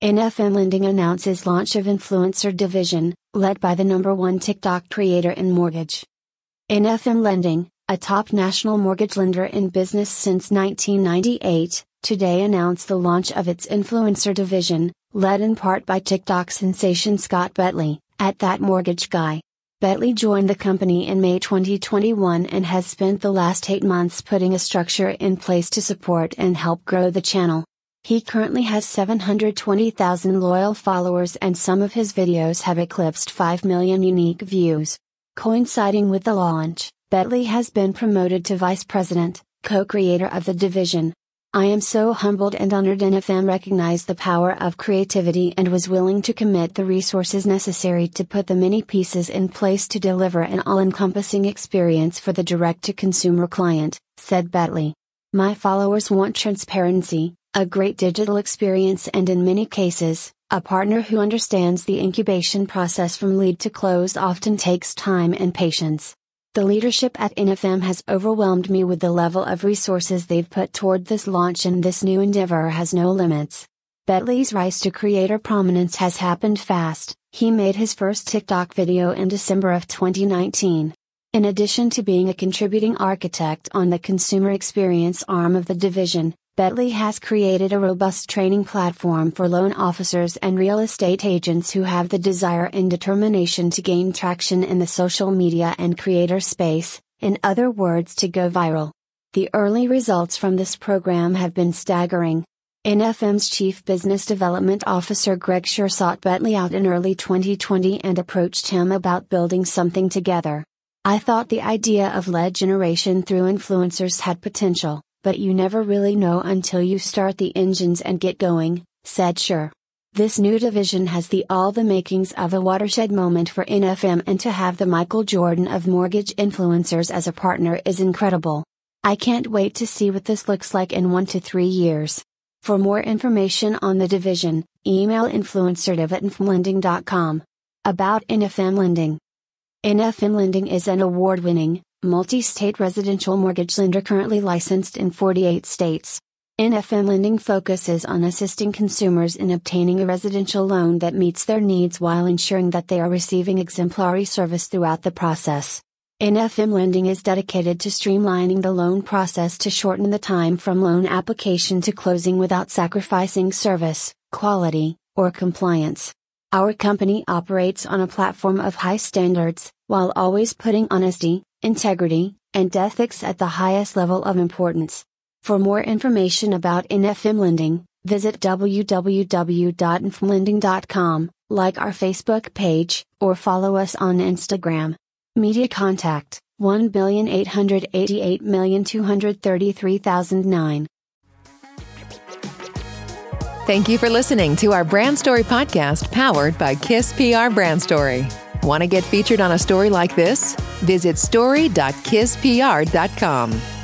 NFM Lending announces launch of influencer division, led by the number one TikTok creator in mortgage. NFM Lending, a top national mortgage lender in business since 1998, today announced the launch of its influencer division, led in part by TikTok sensation Scott Betley, at That Mortgage Guy. Betley joined the company in May 2021 and has spent the last eight months putting a structure in place to support and help grow the channel. He currently has 720,000 loyal followers and some of his videos have eclipsed 5 million unique views. Coinciding with the launch, Betley has been promoted to vice president, co-creator of the division. I am so humbled and honored NFM recognized the power of creativity and was willing to commit the resources necessary to put the many pieces in place to deliver an all-encompassing experience for the direct-to-consumer client, said Betley. My followers want transparency, a great digital experience and in many cases, a partner who understands the incubation process from lead to close often takes time and patience. The leadership at NFM has overwhelmed me with the level of resources they've put toward this launch and this new endeavor has no limits. Betley's rise to creator prominence has happened fast, he made his first TikTok video in December of 2019. In addition to being a contributing architect on the consumer experience arm of the division, Betley has created a robust training platform for loan officers and real estate agents who have the desire and determination to gain traction in the social media and creator space, in other words, to go viral. The early results from this program have been staggering. NFM's Chief Business Development Officer Greg Schur sought Betley out in early 2020 and approached him about building something together. I thought the idea of lead generation through influencers had potential but you never really know until you start the engines and get going, said Schur. This new division has the all the makings of a watershed moment for NFM and to have the Michael Jordan of mortgage influencers as a partner is incredible. I can't wait to see what this looks like in 1 to 3 years. For more information on the division, email influencerdiv at. About NFM Lending. NFM Lending is an award winning, multi-state residential mortgage lender currently licensed in 48 states. NFM Lending focuses on assisting consumers in obtaining a residential loan that meets their needs while ensuring that they are receiving exemplary service throughout the process. NFM Lending is dedicated to streamlining the loan process to shorten the time from loan application to closing without sacrificing service, quality, or compliance. Our company operates on a platform of high standards, while always putting honesty, integrity, and ethics at the highest level of importance. For more information about NFM lending, visit www.nfmlending.com, like our Facebook page, or follow us on Instagram. Media contact 1,888,233,009. Thank you for listening to our Brand Story podcast powered by Kiss PR Brand Story. Want to get featured on a story like this? Visit story.kisspr.com.